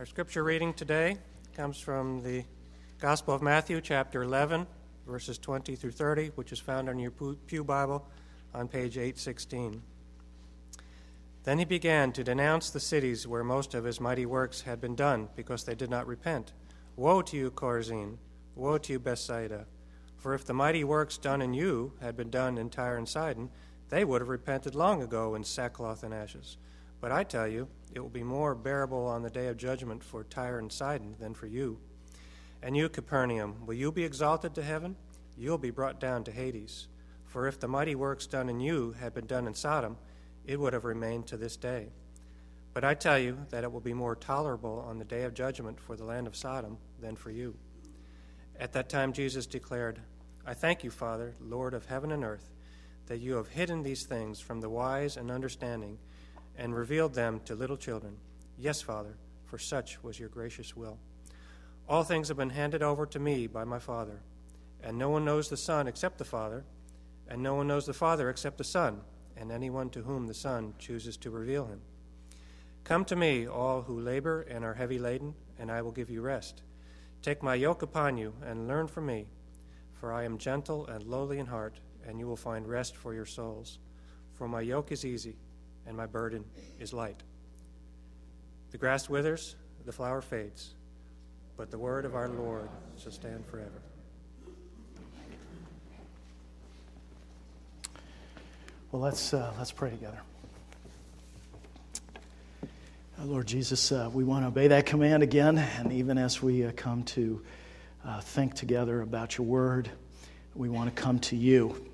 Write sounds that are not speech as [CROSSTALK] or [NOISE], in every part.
Our scripture reading today comes from the Gospel of Matthew, chapter 11, verses 20 through 30, which is found on your Pew Bible on page 816. Then he began to denounce the cities where most of his mighty works had been done, because they did not repent. Woe to you, Chorazin! Woe to you, Bethsaida! For if the mighty works done in you had been done in Tyre and Sidon, they would have repented long ago in sackcloth and ashes. But I tell you, it will be more bearable on the day of judgment for Tyre and Sidon than for you. And you, Capernaum, will you be exalted to heaven? You'll be brought down to Hades. For if the mighty works done in you had been done in Sodom, it would have remained to this day. But I tell you that it will be more tolerable on the day of judgment for the land of Sodom than for you. At that time, Jesus declared, I thank you, Father, Lord of heaven and earth, that you have hidden these things from the wise and understanding and revealed them to little children. Yes, Father, for such was your gracious will. All things have been handed over to me by my Father, and no one knows the Son except the Father, and no one knows the Father except the Son, and anyone to whom the Son chooses to reveal him. Come to me, all who labor and are heavy laden, and I will give you rest. Take my yoke upon you and learn from me, for I am gentle and lowly in heart, and you will find rest for your souls. For my yoke is easy and my burden is light. The grass withers, the flower fades, but the word of our Lord shall stand forever. Well, let's, uh, let's pray together. Uh, Lord Jesus, uh, we want to obey that command again, and even as we uh, come to uh, think together about your word, we want to come to you.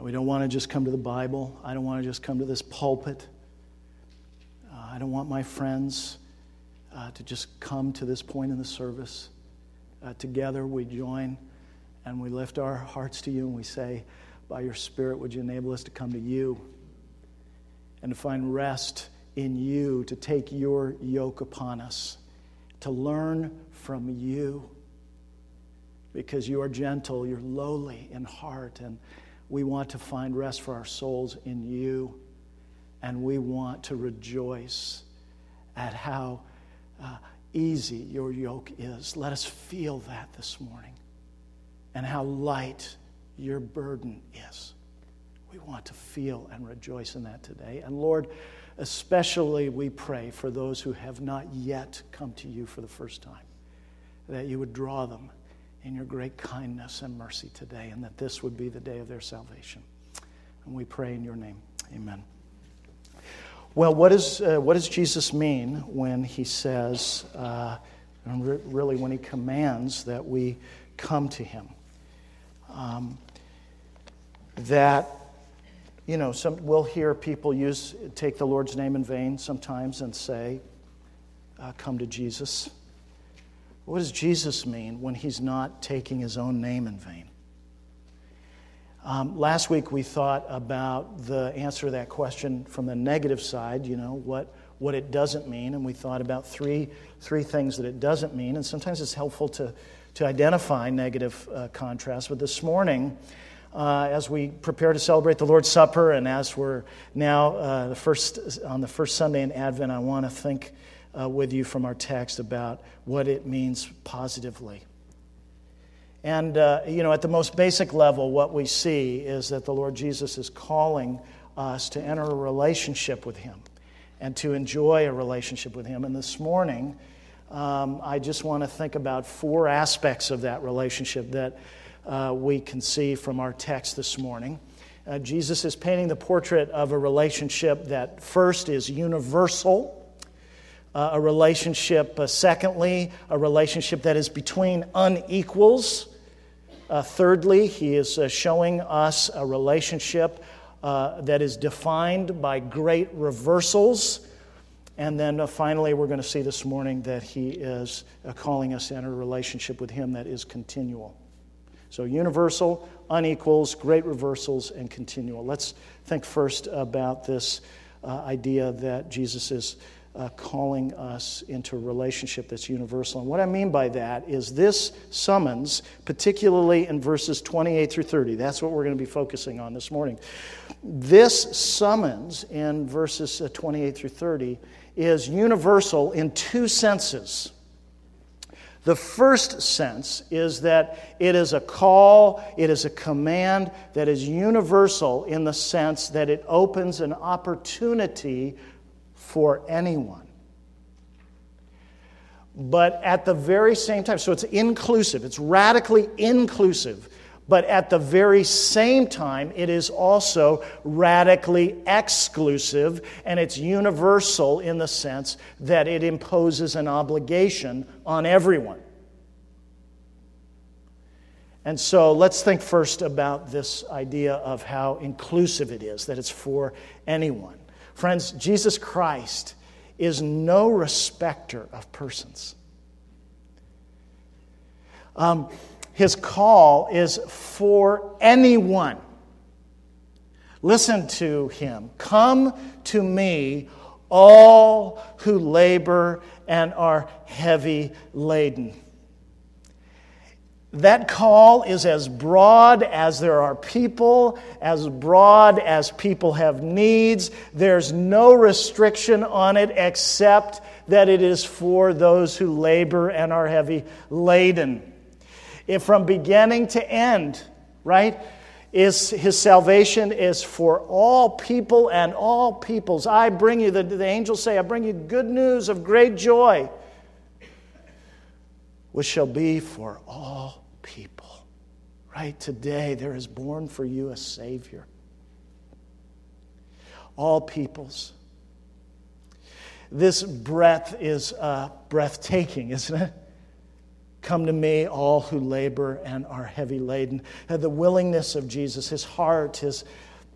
We don't want to just come to the Bible. I don't want to just come to this pulpit. Uh, I don't want my friends uh, to just come to this point in the service. Uh, together we join and we lift our hearts to you and we say, by your Spirit, would you enable us to come to you and to find rest in you, to take your yoke upon us, to learn from you because you are gentle, you're lowly in heart, and we want to find rest for our souls in you, and we want to rejoice at how uh, easy your yoke is. Let us feel that this morning, and how light your burden is. We want to feel and rejoice in that today. And Lord, especially we pray for those who have not yet come to you for the first time, that you would draw them in your great kindness and mercy today, and that this would be the day of their salvation. And we pray in your name. Amen. Well, what, is, uh, what does Jesus mean when he says, uh, and re- really when he commands that we come to him? Um, that, you know, some, we'll hear people use, take the Lord's name in vain sometimes and say, uh, come to Jesus. What does Jesus mean when he's not taking his own name in vain? Um, last week we thought about the answer to that question from the negative side, you know, what, what it doesn't mean, and we thought about three, three things that it doesn't mean, and sometimes it's helpful to, to identify negative uh, contrasts. But this morning, uh, as we prepare to celebrate the Lord's Supper, and as we're now uh, the first, on the first Sunday in Advent, I want to think uh, with you from our text about what it means positively. And, uh, you know, at the most basic level, what we see is that the Lord Jesus is calling us to enter a relationship with Him and to enjoy a relationship with Him. And this morning, um, I just want to think about four aspects of that relationship that uh, we can see from our text this morning. Uh, Jesus is painting the portrait of a relationship that first is universal uh, a relationship, uh, secondly, a relationship that is between unequals. Uh, thirdly, he is uh, showing us a relationship uh, that is defined by great reversals. And then uh, finally, we're going to see this morning that he is calling us in a relationship with him that is continual. So, universal, unequals, great reversals, and continual. Let's think first about this idea that Jesus is uh, calling us into a relationship that's universal. And what I mean by that is this summons, particularly in verses 28 through 30, that's what we're going to be focusing on this morning. This summons in verses uh, 28 through 30 is universal in two senses. The first sense is that it is a call, it is a command that is universal in the sense that it opens an opportunity for anyone. But at the very same time, so it's inclusive, it's radically inclusive. But at the very same time, it is also radically exclusive and it's universal in the sense that it imposes an obligation on everyone. And so let's think first about this idea of how inclusive it is, that it's for anyone. Friends, Jesus Christ is no respecter of persons. Um, his call is for anyone. Listen to him. Come to me, all who labor and are heavy laden. That call is as broad as there are people, as broad as people have needs. There's no restriction on it except that it is for those who labor and are heavy laden. If from beginning to end, right? Is his salvation is for all people and all peoples. I bring you, the, the angels say, I bring you good news of great joy, which shall be for all people. Right today, there is born for you a Savior. All peoples. This breath is uh, breathtaking, isn't it? Come to me, all who labor and are heavy laden. The willingness of Jesus, his heart, his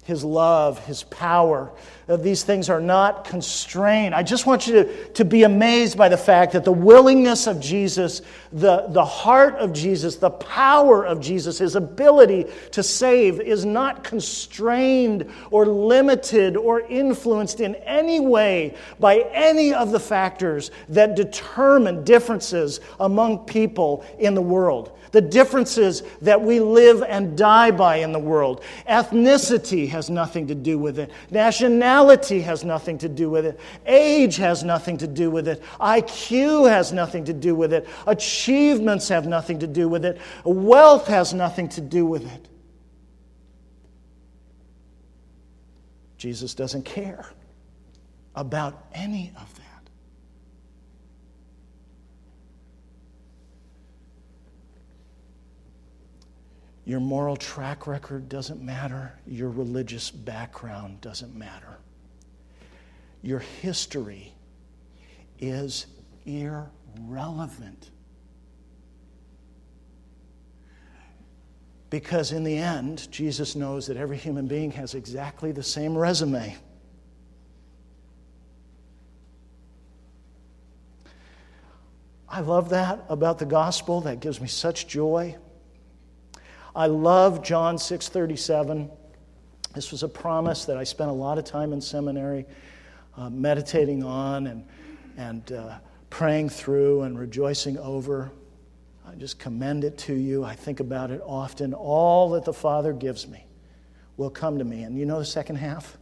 his love, His power. Uh, these things are not constrained. I just want you to, to be amazed by the fact that the willingness of Jesus, the, the heart of Jesus, the power of Jesus, His ability to save is not constrained or limited or influenced in any way by any of the factors that determine differences among people in the world the differences that we live and die by in the world. Ethnicity has nothing to do with it, nationality has nothing to do with it, age has nothing to do with it, IQ has nothing to do with it, achievements have nothing to do with it, wealth has nothing to do with it. Jesus doesn't care about any of that. Your moral track record doesn't matter. Your religious background doesn't matter. Your history is irrelevant. Because in the end, Jesus knows that every human being has exactly the same resume. I love that about the gospel. That gives me such joy. I love John 6:37. This was a promise that I spent a lot of time in seminary uh, meditating on and, and uh, praying through and rejoicing over. I just commend it to you. I think about it often. All that the Father gives me will come to me. And you know the second half?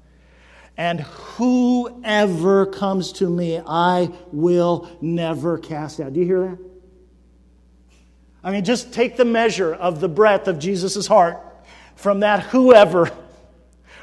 And whoever comes to me, I will never cast out. Do you hear that? I mean, just take the measure of the breadth of Jesus' heart from that whoever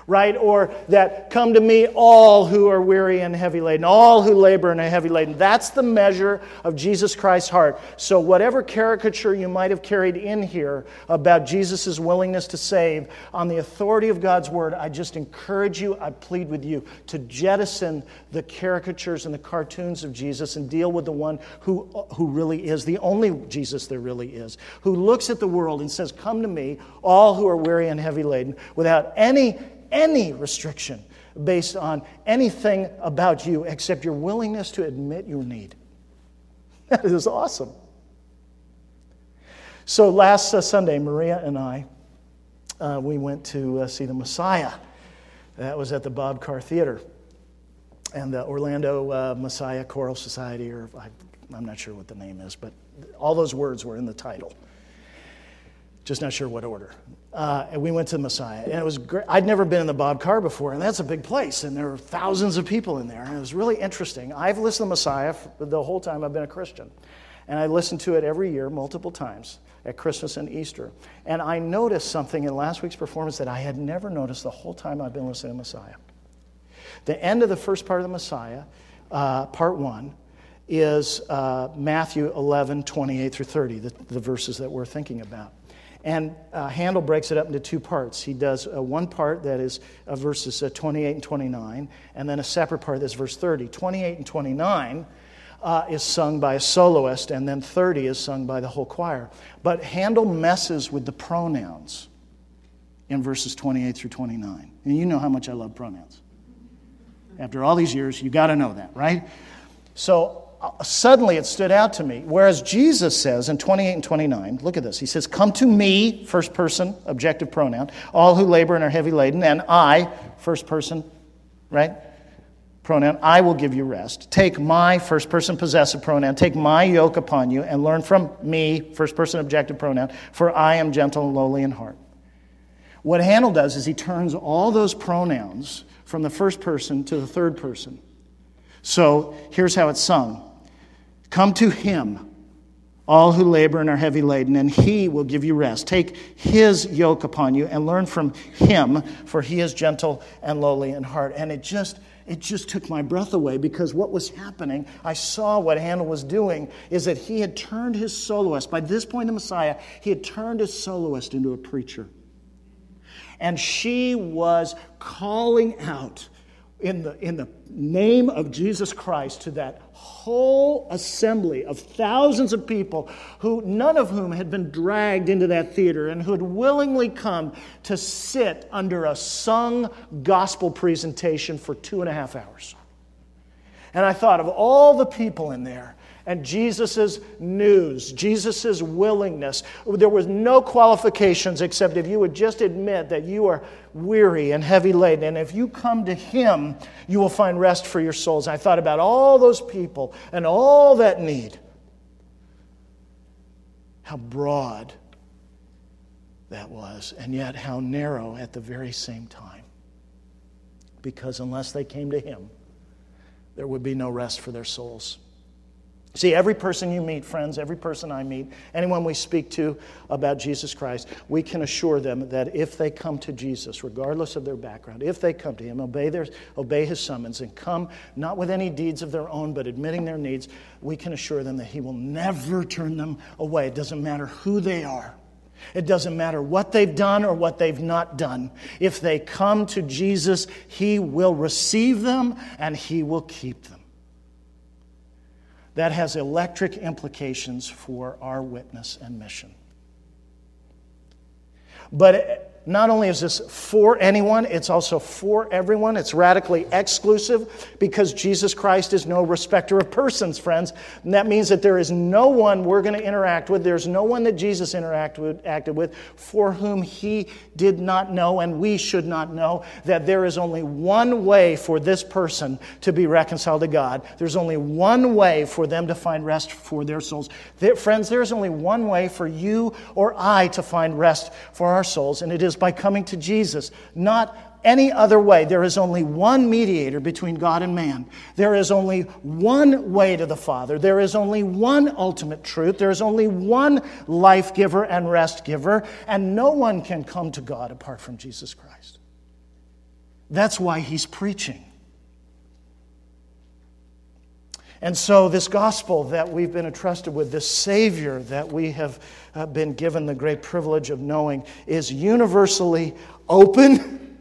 right? Or that come to me, all who are weary and heavy laden, all who labor and are heavy laden. That's the measure of Jesus Christ's heart. So, whatever caricature you might have carried in here about Jesus' willingness to save, on the authority of God's word, I just encourage you, I plead with you to jettison the caricatures and the cartoons of Jesus and deal with the one who, who really is, the only Jesus there really is, who looks at the world and says, Come to me, all who are weary and heavy laden, without any any restriction based on anything about you except your willingness to admit your need. [LAUGHS] That is awesome. So last uh, Sunday, Maria and I, uh, we went to uh, see the Messiah. That was at the Bob Carr Theater. and the Orlando uh, Messiah Choral Society, or I, I'm not sure what the name is, but all those words were in the title. Just not sure what order. Uh, and we went to Messiah, and it was great. I'd never been in the Bob Carr before, and that's a big place, and there were thousands of people in there, and it was really interesting. I've listened to Messiah the whole time I've been a Christian, and I listened to it every year, multiple times at Christmas and Easter. And I noticed something in last week's performance that I had never noticed the whole time I've been listening to Messiah. The end of the first part of the Messiah, uh, part one, is uh, Matthew 11, 28 through 30, the, the verses that we're thinking about. And uh, Handel breaks it up into two parts. He does uh, one part that is uh, verses uh, 28 and 29, and then a separate part that's verse 30. 28 and 29 uh, is sung by a soloist, and then 30 is sung by the whole choir. But Handel messes with the pronouns in verses 28 through 29. And you know how much I love pronouns. After all these years, you got to know that, right? So Uh, suddenly it stood out to me. Whereas Jesus says in 28 and 29, look at this. He says, Come to me, first person, objective pronoun, all who labor and are heavy laden, and I, first person, right? Pronoun, I will give you rest. Take my first person possessive pronoun, take my yoke upon you, and learn from me, first person objective pronoun, for I am gentle and lowly in heart. What Handel does is he turns all those pronouns from the first person to the third person. So here's how it's sung Come to him, all who labor and are heavy laden, and he will give you rest. Take his yoke upon you and learn from him, for he is gentle and lowly in heart. And it just it just took my breath away because what was happening, I saw what Handel was doing, is that he had turned his soloist, by this point in Messiah, he had turned his soloist into a preacher. And she was calling out in the, in the name of Jesus Christ to that whole assembly of thousands of people who none of whom had been dragged into that theater and who had willingly come to sit under a sung gospel presentation for two and a half hours. And I thought of all the people in there and Jesus' news, Jesus' willingness. There was no qualifications except if you would just admit that you are weary and heavy laden. And if you come to Him, you will find rest for your souls. I thought about all those people and all that need. How broad that was, and yet how narrow at the very same time. Because unless they came to Him, there would be no rest for their souls. See, every person you meet, friends, every person I meet, anyone we speak to about Jesus Christ, we can assure them that if they come to Jesus, regardless of their background, if they come to Him, obey, their, obey His summons, and come not with any deeds of their own, but admitting their needs, we can assure them that He will never turn them away. It doesn't matter who they are. It doesn't matter what they've done or what they've not done. If they come to Jesus, He will receive them and He will keep them that has electric implications for our witness and mission. But not only is this for anyone, it's also for everyone. It's radically exclusive because Jesus Christ is no respecter of persons, friends. And that means that there is no one we're going to interact with. There's no one that Jesus interacted with, for whom he did not know, and we should not know that there is only one way for this person to be reconciled to God. There's only one way for them to find rest for their souls. There, friends, there's only one way for you or I to find rest for our souls, and it is by coming to Jesus, not any other way. There is only one mediator between God and man. There is only one way to the Father. There is only one ultimate truth. There is only one life giver and rest giver, and no one can come to God apart from Jesus Christ. That's why he's preaching. And so, this gospel that we've been entrusted with, this Savior that we have uh, been given the great privilege of knowing, is universally open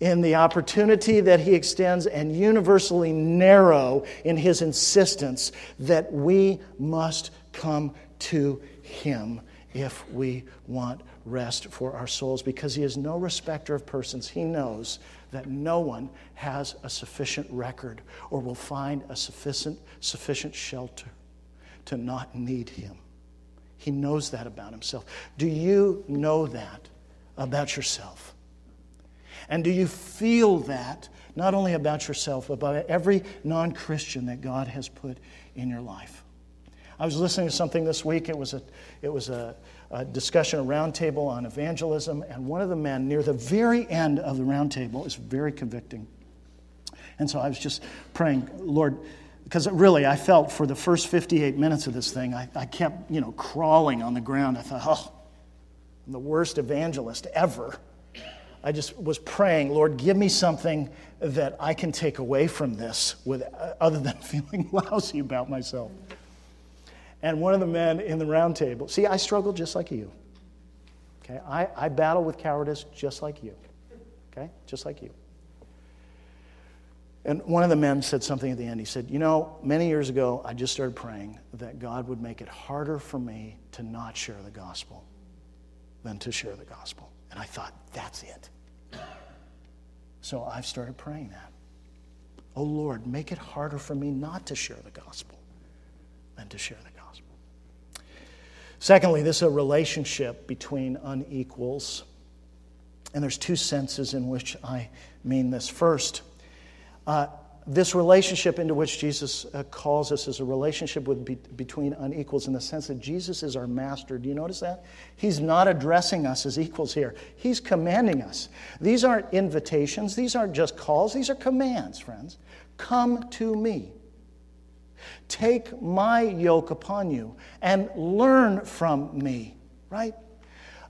in the opportunity that He extends and universally narrow in His insistence that we must come to Him if we want rest for our souls because He is no respecter of persons. He knows that no one has a sufficient record or will find a sufficient, sufficient shelter to not need him. He knows that about himself. Do you know that about yourself? And do you feel that not only about yourself, but about every non Christian that God has put in your life. I was listening to something this week. It was a, it was a, a discussion, a roundtable on evangelism, and one of the men near the very end of the roundtable is very convicting. And so I was just praying, Lord, because really I felt for the first 58 minutes of this thing, I, I kept, you know, crawling on the ground. I thought, oh, I'm the worst evangelist ever. I just was praying, Lord, give me something that I can take away from this with, uh, other than [LAUGHS] feeling lousy about myself. And one of the men in the round table, see, I struggle just like you. Okay, I, I battle with cowardice just like you. Okay, just like you. And one of the men said something at the end. He said, You know, many years ago, I just started praying that God would make it harder for me to not share the gospel than to share the gospel. And I thought, That's it. So I've started praying that. Oh Lord, make it harder for me not to share the gospel than to share the gospel. Secondly, this is a relationship between unequals. And there's two senses in which I mean this. First, uh, this relationship into which Jesus uh, calls us is a relationship with, be, between unequals in the sense that Jesus is our master. Do you notice that? He's not addressing us as equals here, He's commanding us. These aren't invitations, these aren't just calls, these are commands, friends. Come to me. Take my yoke upon you and learn from me, right?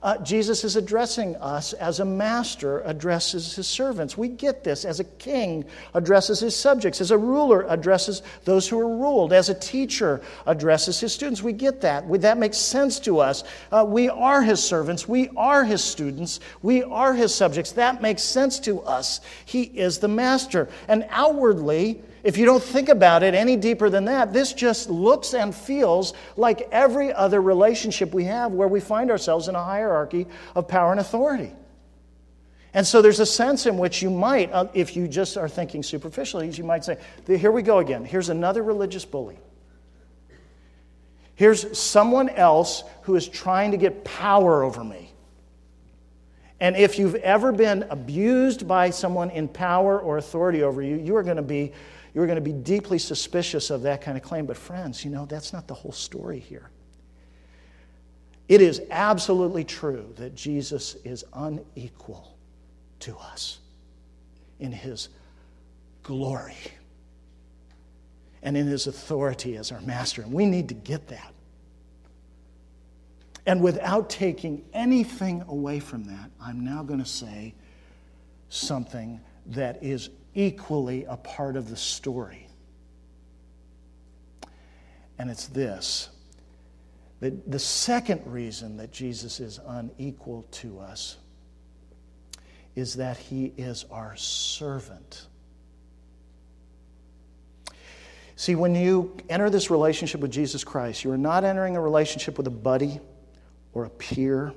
Uh, Jesus is addressing us as a master addresses his servants. We get this. As a king addresses his subjects, as a ruler addresses those who are ruled, as a teacher addresses his students. We get that. We, that makes sense to us. Uh, we are his servants. We are his students. We are his subjects. That makes sense to us. He is the master. And outwardly, if you don't think about it any deeper than that, this just looks and feels like every other relationship we have where we find ourselves in a hierarchy of power and authority. And so there's a sense in which you might, uh, if you just are thinking superficially, you might say, here we go again. Here's another religious bully. Here's someone else who is trying to get power over me. And if you've ever been abused by someone in power or authority over you, you are going to be you're going to be deeply suspicious of that kind of claim. But, friends, you know, that's not the whole story here. It is absolutely true that Jesus is unequal to us in his glory and in his authority as our master. And we need to get that. And without taking anything away from that, I'm now going to say something that is equally a part of the story. And it's this that the second reason that Jesus is unequal to us is that he is our servant. See, when you enter this relationship with Jesus Christ, you are not entering a relationship with a buddy or a peer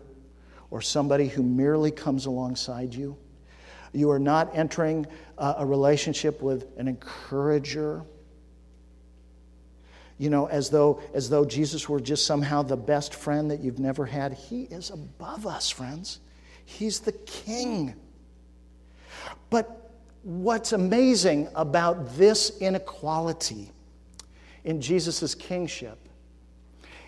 or somebody who merely comes alongside you. You are not entering uh, a relationship with an encourager. You know, as though, as though Jesus were just somehow the best friend that you've never had. He is above us, friends. He's the king. But what's amazing about this inequality in Jesus' kingship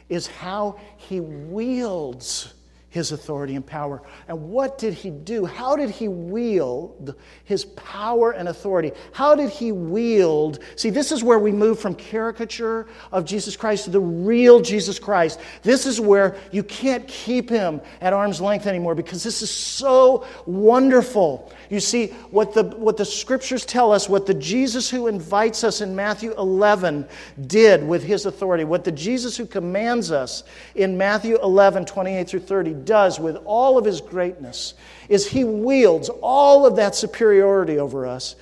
is how he wields his authority and power. And what did he do? How did he wield his power and authority? How did he wield? See, this is where we move from caricature of Jesus Christ to the real Jesus Christ. This is where you can't keep him at arm's length anymore because this is so wonderful. You see, what the, what the scriptures tell us, what the Jesus who invites us in Matthew 11 did with his authority, what the Jesus who commands us in Matthew 11, 28 through 30 does with all of his greatness is he wields all of that superiority over us.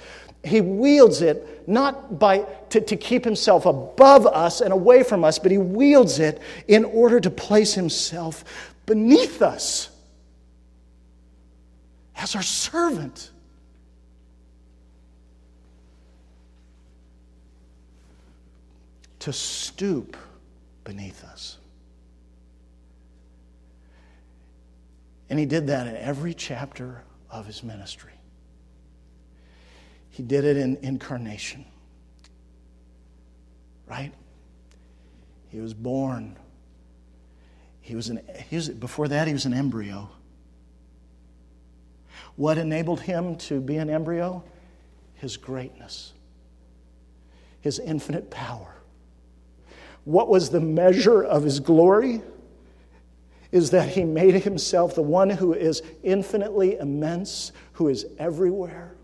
He wields it not by to, to keep himself above us and away from us, but he wields it in order to place himself beneath us as our servant. To stoop beneath us. And he did that in every chapter of his ministry. He did it in incarnation. Right? He was born. He was an, he was, before that, he was an embryo. What enabled him to be an embryo? His greatness, his infinite power. What was the measure of his glory? Is that he made himself the one who is infinitely immense, who is everywhere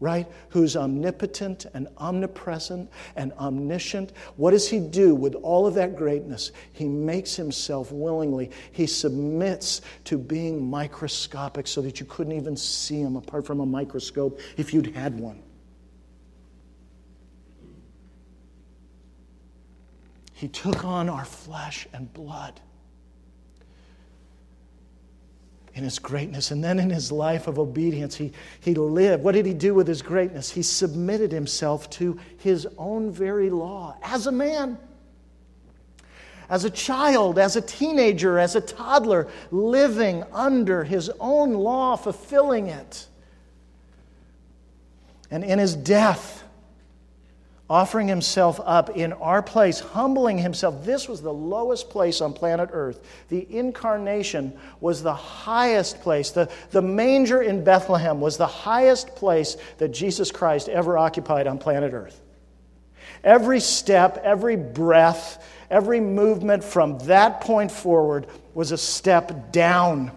right? Who's omnipotent and omnipresent and omniscient. What does he do with all of that greatness? He makes himself willingly, he submits to being microscopic so that you couldn't even see him apart from a microscope if you'd had one. He took on our flesh and blood in his greatness. And then in his life of obedience, he, he lived. What did he do with his greatness? He submitted himself to his own very law as a man. As a child, as a teenager, as a toddler, living under his own law, fulfilling it. And in his death, offering himself up in our place, humbling himself. This was the lowest place on planet Earth. The incarnation was the highest place. The, the manger in Bethlehem was the highest place that Jesus Christ ever occupied on planet Earth. Every step, every breath, every movement from that point forward was a step down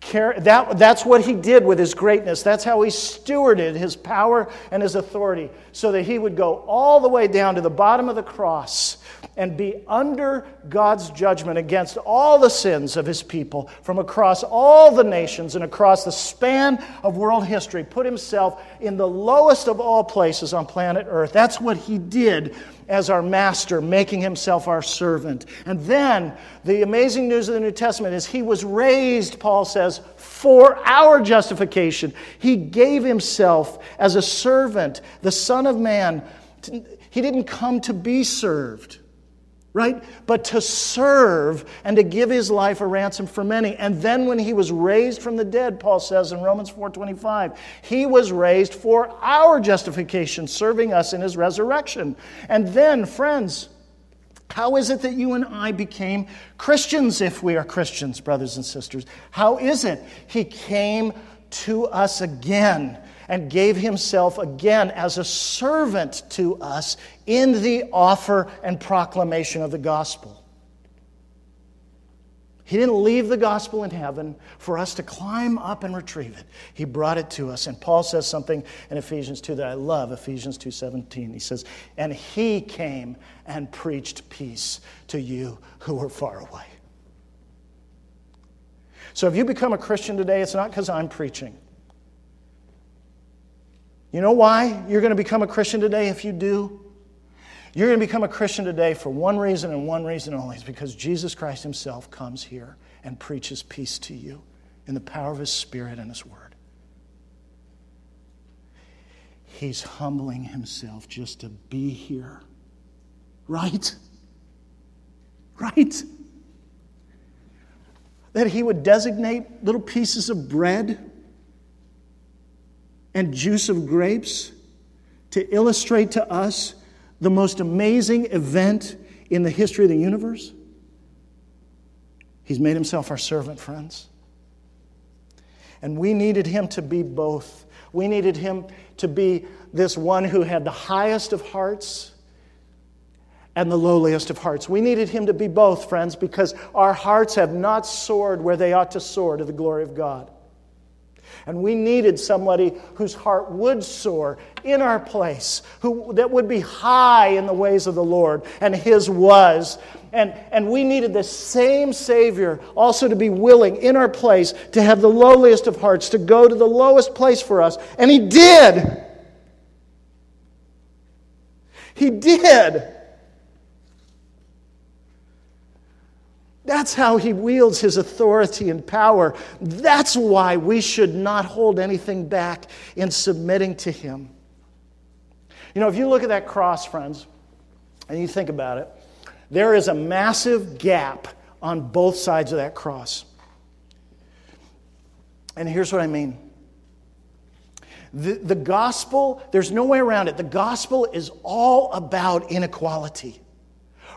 that, that's what he did with his greatness. That's how he stewarded his power and his authority, so that he would go all the way down to the bottom of the cross and be under God's judgment against all the sins of his people from across all the nations and across the span of world history, put himself in the lowest of all places on planet Earth. That's what he did as our master, making himself our servant. And then the amazing news of the New Testament is he was raised, Paul says, for our justification. He gave himself as a servant, the Son of Man. He didn't come to be served right? But to serve and to give his life a ransom for many. And then when he was raised from the dead, Paul says in Romans 4:25, he was raised for our justification, serving us in his resurrection. And then, friends, how is it that you and I became Christians if we are Christians, brothers and sisters? How is it? He came to us again and gave himself again as a servant to us in the offer and proclamation of the gospel. He didn't leave the gospel in heaven for us to climb up and retrieve it. He brought it to us. And Paul says something in Ephesians 2 that I love, Ephesians 2:17. He says, "And he came and preached peace to you who were far away." So if you become a Christian today, it's not because I'm preaching. You know why you're going to become a Christian today if you do? You're going to become a Christian today for one reason and one reason only. It's because Jesus Christ Himself comes here and preaches peace to you in the power of His Spirit and His Word. He's humbling Himself just to be here. Right? Right? That He would designate little pieces of bread and juice of grapes to illustrate to us the most amazing event in the history of the universe? He's made himself our servant, friends. And we needed him to be both. We needed him to be this one who had the highest of hearts and the lowliest of hearts. We needed him to be both, friends, because our hearts have not soared where they ought to soar to the glory of God. And we needed somebody whose heart would soar in our place, who, that would be high in the ways of the Lord, and his was. And, and we needed the same Savior also to be willing in our place to have the lowliest of hearts, to go to the lowest place for us. And he did. He did. That's how he wields his authority and power. That's why we should not hold anything back in submitting to him. You know, if you look at that cross, friends, and you think about it, there is a massive gap on both sides of that cross. And here's what I mean The, the gospel, there's no way around it. The gospel is all about inequality.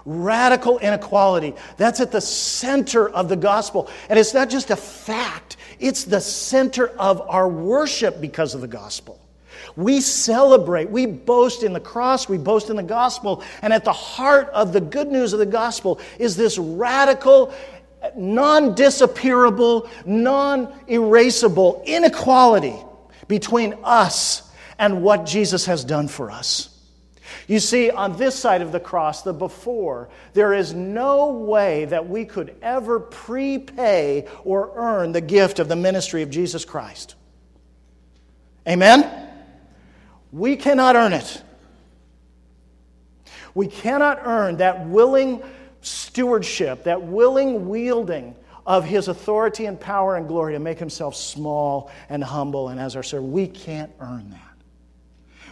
Radical inequality. That's at the center of the gospel. And it's not just a fact, it's the center of our worship because of the gospel. We celebrate, we boast in the cross, we boast in the gospel, and at the heart of the good news of the gospel is this radical, non disappearable, non erasable inequality between us and what Jesus has done for us. You see, on this side of the cross, the before, there is no way that we could ever prepay or earn the gift of the ministry of Jesus Christ. Amen? We cannot earn it. We cannot earn that willing stewardship, that willing wielding of his authority and power and glory to make himself small and humble and as our servant. We can't earn that.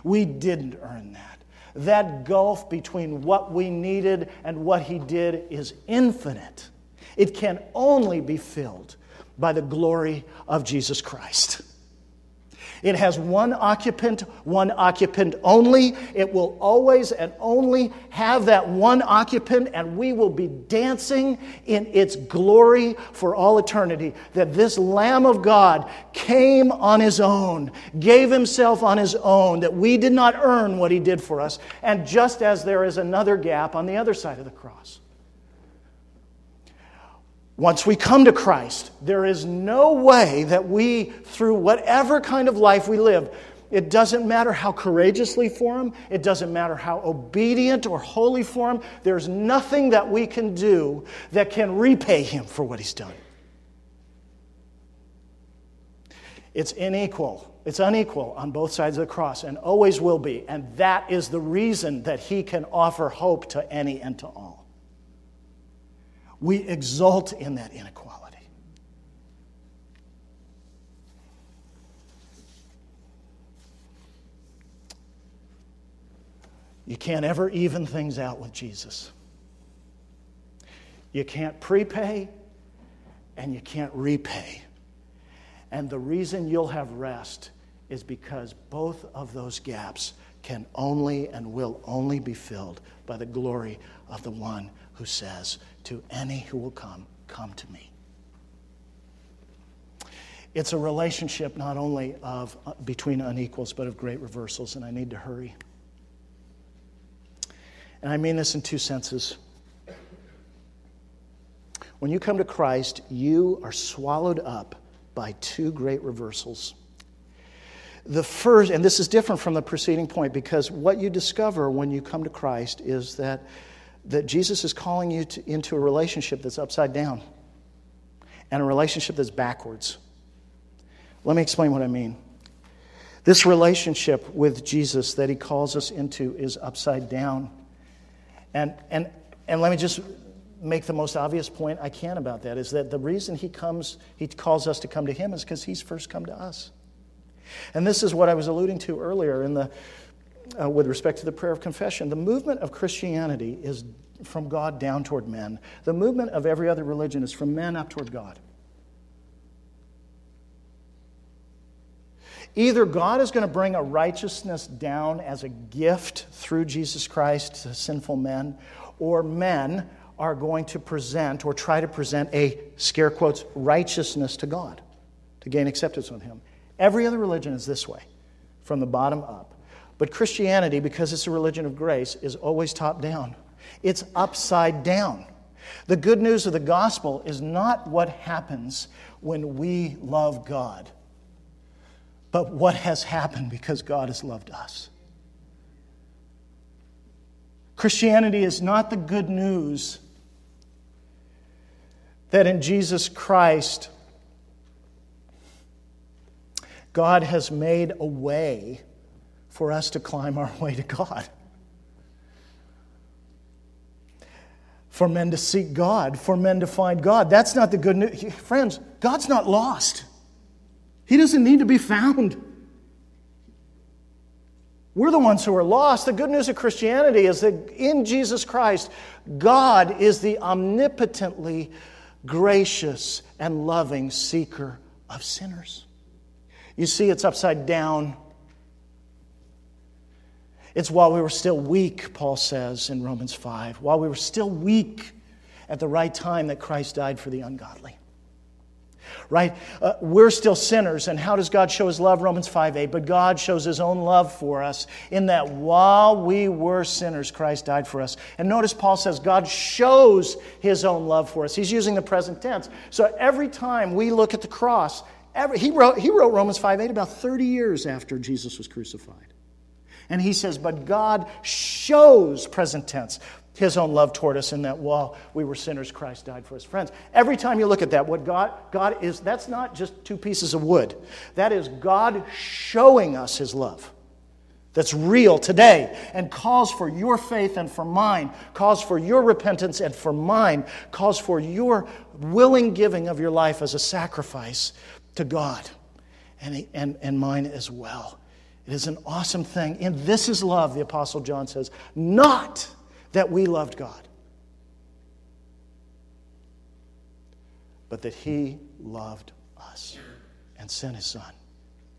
We didn't earn that. That gulf between what we needed and what he did is infinite. It can only be filled by the glory of Jesus Christ. [LAUGHS] It has one occupant, one occupant only. It will always and only have that one occupant, and we will be dancing in its glory for all eternity. That this Lamb of God came on his own, gave himself on his own, that we did not earn what he did for us. And just as there is another gap on the other side of the cross. Once we come to Christ, there is no way that we, through whatever kind of life we live, it doesn't matter how courageously for Him, it doesn't matter how obedient or holy for Him, there's nothing that we can do that can repay Him for what He's done. It's unequal. It's unequal on both sides of the cross and always will be. And that is the reason that He can offer hope to any and to all we exult in that inequality. You can't ever even things out with Jesus. You can't prepay and you can't repay. And the reason you'll have rest is because both of those gaps can only and will only be filled by the glory of the one who says, To any who will come, come to me. It's a relationship not only of, uh, between unequals, but of great reversals, and I need to hurry. And I mean this in two senses. When you come to Christ, you are swallowed up by two great reversals. The first, and this is different from the preceding point because what you discover when you come to Christ is that that Jesus is calling you to, into a relationship that's upside down and a relationship that's backwards. Let me explain what I mean. This relationship with Jesus that he calls us into is upside down. And, and, and let me just make the most obvious point I can about that is that the reason he comes, he calls us to come to him is because he's first come to us. And this is what I was alluding to earlier in the uh, with respect to the prayer of confession. The movement of Christianity is from God down toward men, the movement of every other religion is from men up toward God. Either God is going to bring a righteousness down as a gift through Jesus Christ to sinful men, or men are going to present or try to present a, scare quotes, righteousness to God to gain acceptance with Him. Every other religion is this way, from the bottom up. But Christianity, because it's a religion of grace, is always top down. It's upside down. The good news of the gospel is not what happens when we love God, but what has happened because God has loved us. Christianity is not the good news that in Jesus Christ, God has made a way for us to climb our [LAUGHS] way to God. For men to seek God, for men to find God. That's not the good news. Friends, God's not lost. He doesn't need to be found. We're the ones who are lost. The good news of Christianity is that in Jesus Christ, God is the omnipotently gracious and loving seeker of sinners. You see, it's upside down It's while we were still weak, Paul says in Romans 5, while we were still weak at the right time that Christ died for the ungodly. Right? Uh, we're still sinners, and how does God show his love? Romans 5 8. But God shows his own love for us in that while we were sinners, Christ died for us. And notice Paul says God shows his own love for us. He's using the present tense. So every time we look at the cross, every, he, wrote, he wrote Romans 5 8 about 30 years after Jesus was crucified. And he says, But God shows, present tense, his own love toward us in that while we were sinners, Christ died for his friends. Every time you look at that, what God, God is, that's not just two pieces of wood. That is God showing us his love. That's real today and calls for your faith and for mine, calls for your repentance and for mine, calls for your willing giving of your life as a sacrifice to God and, and, and mine as well. It is an awesome thing. And this is love, the Apostle John says, not that we loved God, but that He loved us and sent His Son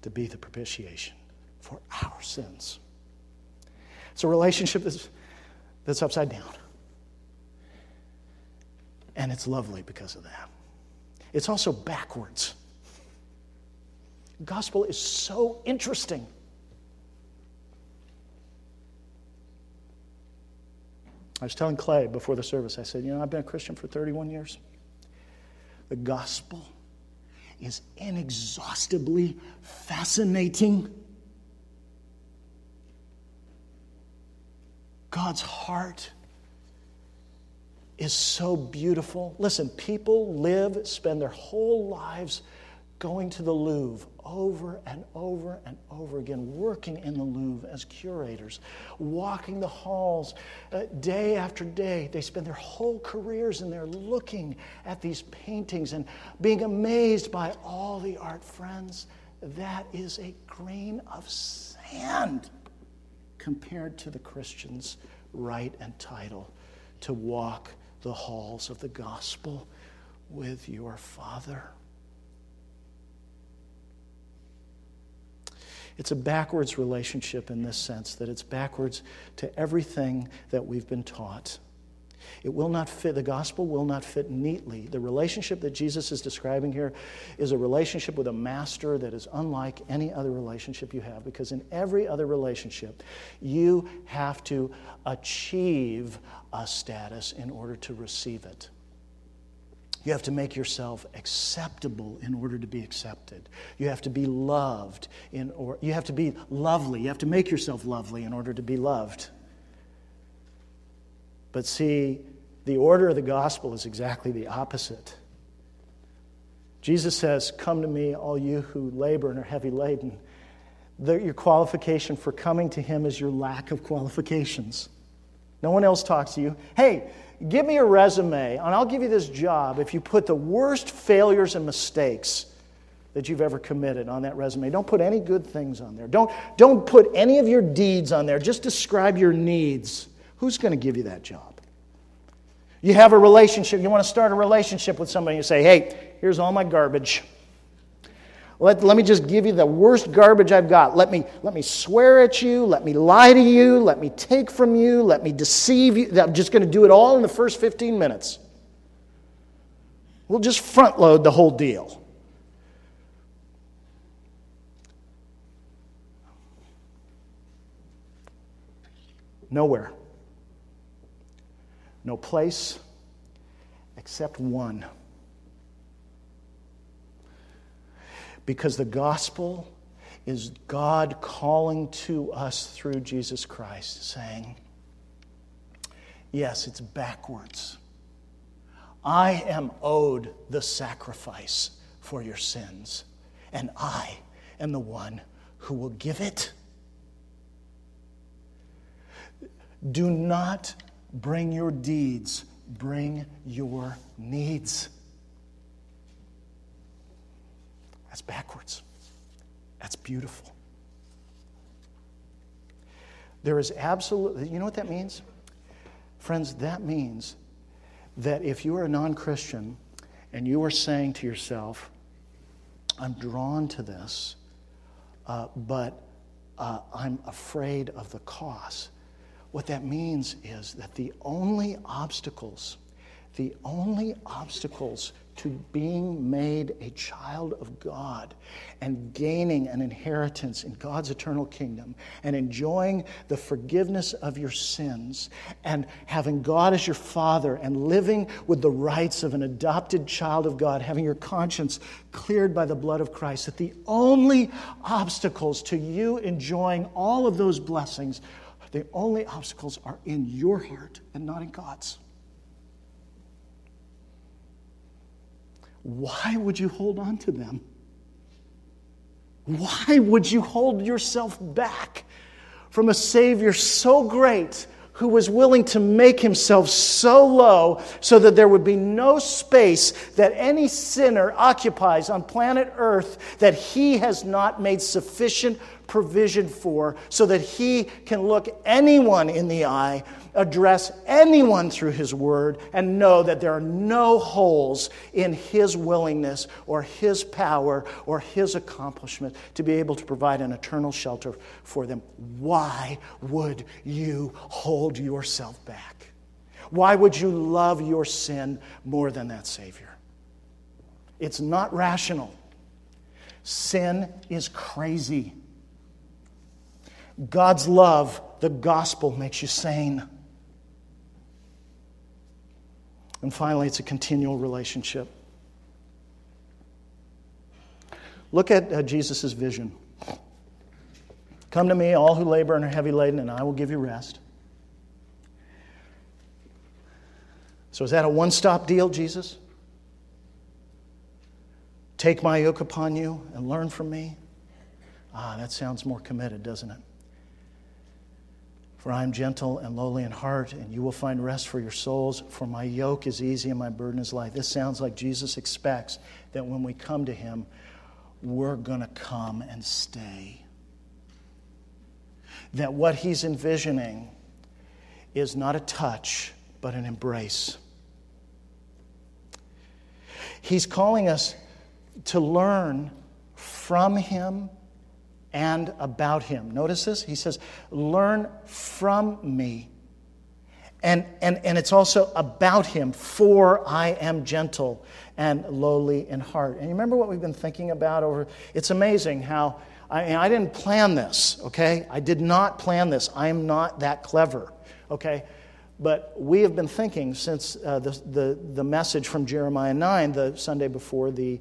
to be the propitiation for our sins. It's a relationship that's, that's upside down. And it's lovely because of that. It's also backwards. The gospel is so interesting. I was telling Clay before the service, I said, You know, I've been a Christian for 31 years. The gospel is inexhaustibly fascinating. God's heart is so beautiful. Listen, people live, spend their whole lives going to the Louvre over and over and over again, working in the Louvre as curators, walking the halls uh, day after day. They spend their whole careers in there looking at these paintings and being amazed by all the art friends. That is a grain of sand compared to the Christian's right and title to walk the halls of the gospel with your Father. It's a backwards relationship in this sense that it's backwards to everything that we've been taught. It will not fit, the gospel will not fit neatly. The relationship that Jesus is describing here is a relationship with a master that is unlike any other relationship you have, because in every other relationship, you have to achieve a status in order to receive it. You have to make yourself acceptable in order to be accepted. You have to be loved in or you have to be lovely. You have to make yourself lovely in order to be loved. But see, the order of the gospel is exactly the opposite. Jesus says, Come to me, all you who labor and are heavy laden. The, your qualification for coming to him is your lack of qualifications. No one else talks to you. Hey, give me a resume, and I'll give you this job if you put the worst failures and mistakes that you've ever committed on that resume. Don't put any good things on there. Don't, don't put any of your deeds on there. Just describe your needs. Who's going to give you that job? You have a relationship, you want to start a relationship with somebody, you say, hey, here's all my garbage. Let, let me just give you the worst garbage I've got. Let me, let me swear at you. Let me lie to you. Let me take from you. Let me deceive you. I'm just going to do it all in the first 15 minutes. We'll just front load the whole deal. Nowhere. No place except one. Because the gospel is God calling to us through Jesus Christ, saying, Yes, it's backwards. I am owed the sacrifice for your sins, and I am the one who will give it. Do not bring your deeds, bring your needs. That's backwards. That's beautiful. There is absolutely, you know what that means? Friends, that means that if you are a non Christian and you are saying to yourself, I'm drawn to this, uh, but uh, I'm afraid of the cost. What that means is that the only obstacles, the only obstacles to being made a child of God and gaining an inheritance in God's eternal kingdom and enjoying the forgiveness of your sins and having God as your father and living with the rights of an adopted child of God, having your conscience cleared by the blood of Christ, that the only obstacles to you enjoying all of those blessings, the only obstacles are in your heart and not in God's. Why would you hold on to them? Why would you hold yourself back from a Savior so great who was willing to make himself so low so that there would be no space that any sinner occupies on planet Earth that he has not made sufficient provision for so that he can look anyone in the eye address anyone through His Word and know that there are no holes in His willingness or His power or His accomplishment to be able to provide an eternal shelter for them. Why would you hold yourself back? Why would you love your sin more than that Savior? It's not rational. Sin is crazy. God's love, the gospel, makes you sane. And finally, it's a continual relationship. Look at uh, Jesus' vision. Come to me, all who labor and are heavy laden, and I will give you rest. So, is that a one stop deal, Jesus? Take my yoke upon you and learn from me? Ah, that sounds more committed, doesn't it? For I am gentle and lowly in heart, and you will find rest for your souls. For my yoke is easy and my burden is light. This sounds like Jesus expects that when we come to him, we're going to come and stay. That what he's envisioning is not a touch, but an embrace. He's calling us to learn from him and about him. Notice this? He says, Learn from me. And, and, and it's also about him, for I am gentle and lowly in heart. And you remember what we've been thinking about over? It's amazing how I, I didn't plan this, okay? I did not plan this. I am not that clever, okay? But we have been thinking since uh, the, the, the message from Jeremiah 9, the Sunday before the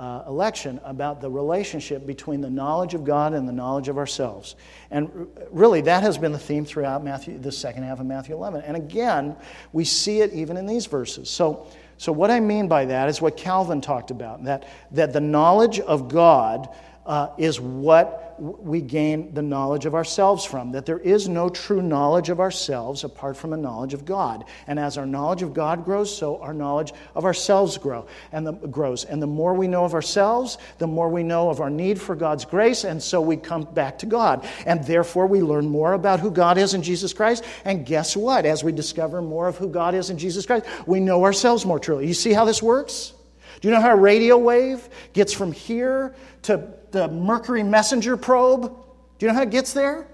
uh, election about the relationship between the knowledge of God and the knowledge of ourselves. And really, that has been the theme throughout Matthew, the second half of Matthew 11. And again, we see it even in these verses. So, so what I mean by that is what Calvin talked about that, that the knowledge of God uh, is what we gain the knowledge of ourselves from. That there is no true knowledge of ourselves apart from a knowledge of God. And as our knowledge of God grows, so our knowledge of ourselves grow and the, grows. And the more we know of ourselves, the more we know of our need for God's grace, and so we come back to God. And therefore, we learn more about who God is in Jesus Christ. And guess what? As we discover more of who God is in Jesus Christ, we know ourselves more truly. You see how this works? Do you know how a radio wave gets from here to the Mercury Messenger probe? Do you know how it gets there?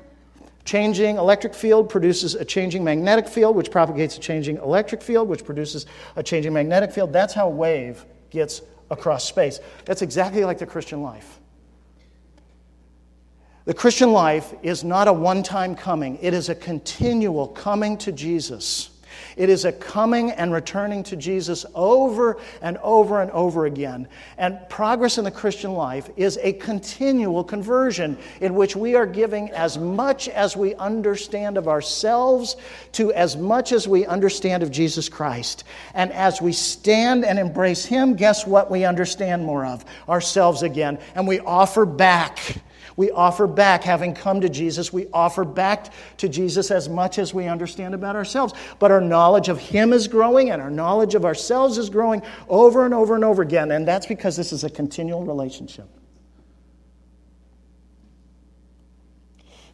Changing electric field produces a changing magnetic field, which propagates a changing electric field, which produces a changing magnetic field. That's how wave gets across space. That's exactly like the Christian life. The Christian life is not a one time coming, it is a continual coming to Jesus. It is a coming and returning to Jesus over and over and over again. And progress in the Christian life is a continual conversion in which we are giving as much as we understand of ourselves to as much as we understand of Jesus Christ. And as we stand and embrace Him, guess what we understand more of? Ourselves again. And we offer back we offer back, having come to Jesus, we offer back to Jesus as much as we understand about ourselves. But our knowledge of Him is growing and our knowledge of ourselves is growing over and over and over again. And that's because this is a continual relationship.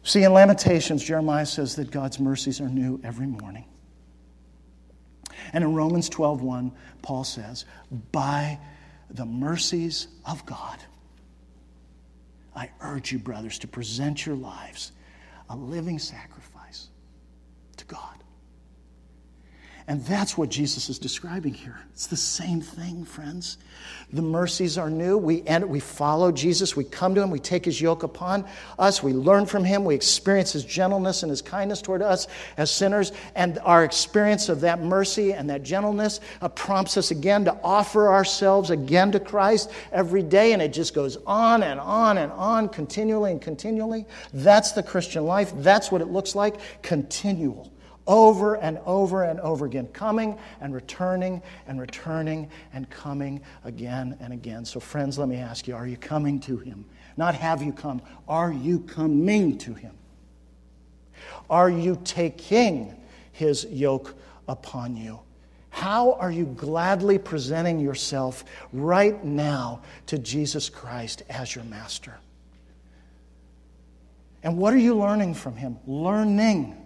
See, in Lamentations, Jeremiah says that God's mercies are new every morning. And in Romans 12:1, Paul says, "By the mercies of God, I urge you, brothers, to present your lives a living sacrifice to God. And that's what Jesus is describing here. It's the same thing, friends. The mercies are new. We, end, we follow Jesus. We come to him. We take his yoke upon us. We learn from him. We experience his gentleness and his kindness toward us as sinners. And our experience of that mercy and that gentleness uh, prompts us again to offer ourselves again to Christ every day. And it just goes on and on and on, continually and continually. That's the Christian life. That's what it looks like continual over and over and over again, coming and returning and returning and coming again and again. So, friends, let me ask you are you coming to Him? Not have you come, are you coming to Him? Are you taking His yoke upon you? How are you gladly presenting yourself right now to Jesus Christ as your master? And what are you learning from Him? Learning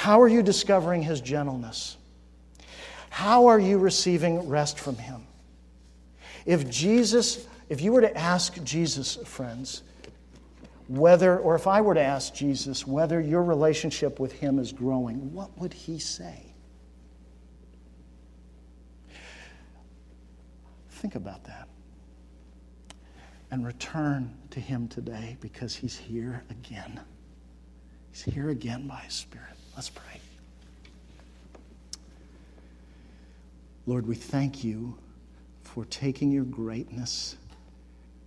how are you discovering his gentleness? How are you receiving rest from him? If Jesus, if you were to ask Jesus, friends, whether, or if I were to ask Jesus whether your relationship with him is growing, what would he say? Think about that. And return to him today because he's here again. He's here again by his Spirit. Let's pray. Lord, we thank you for taking your greatness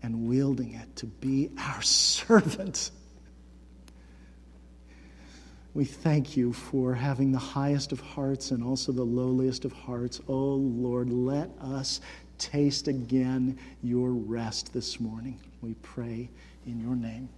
and wielding it to be our servant. We thank you for having the highest of hearts and also the lowliest of hearts. Oh Lord, let us taste again your rest this morning. We pray in your name.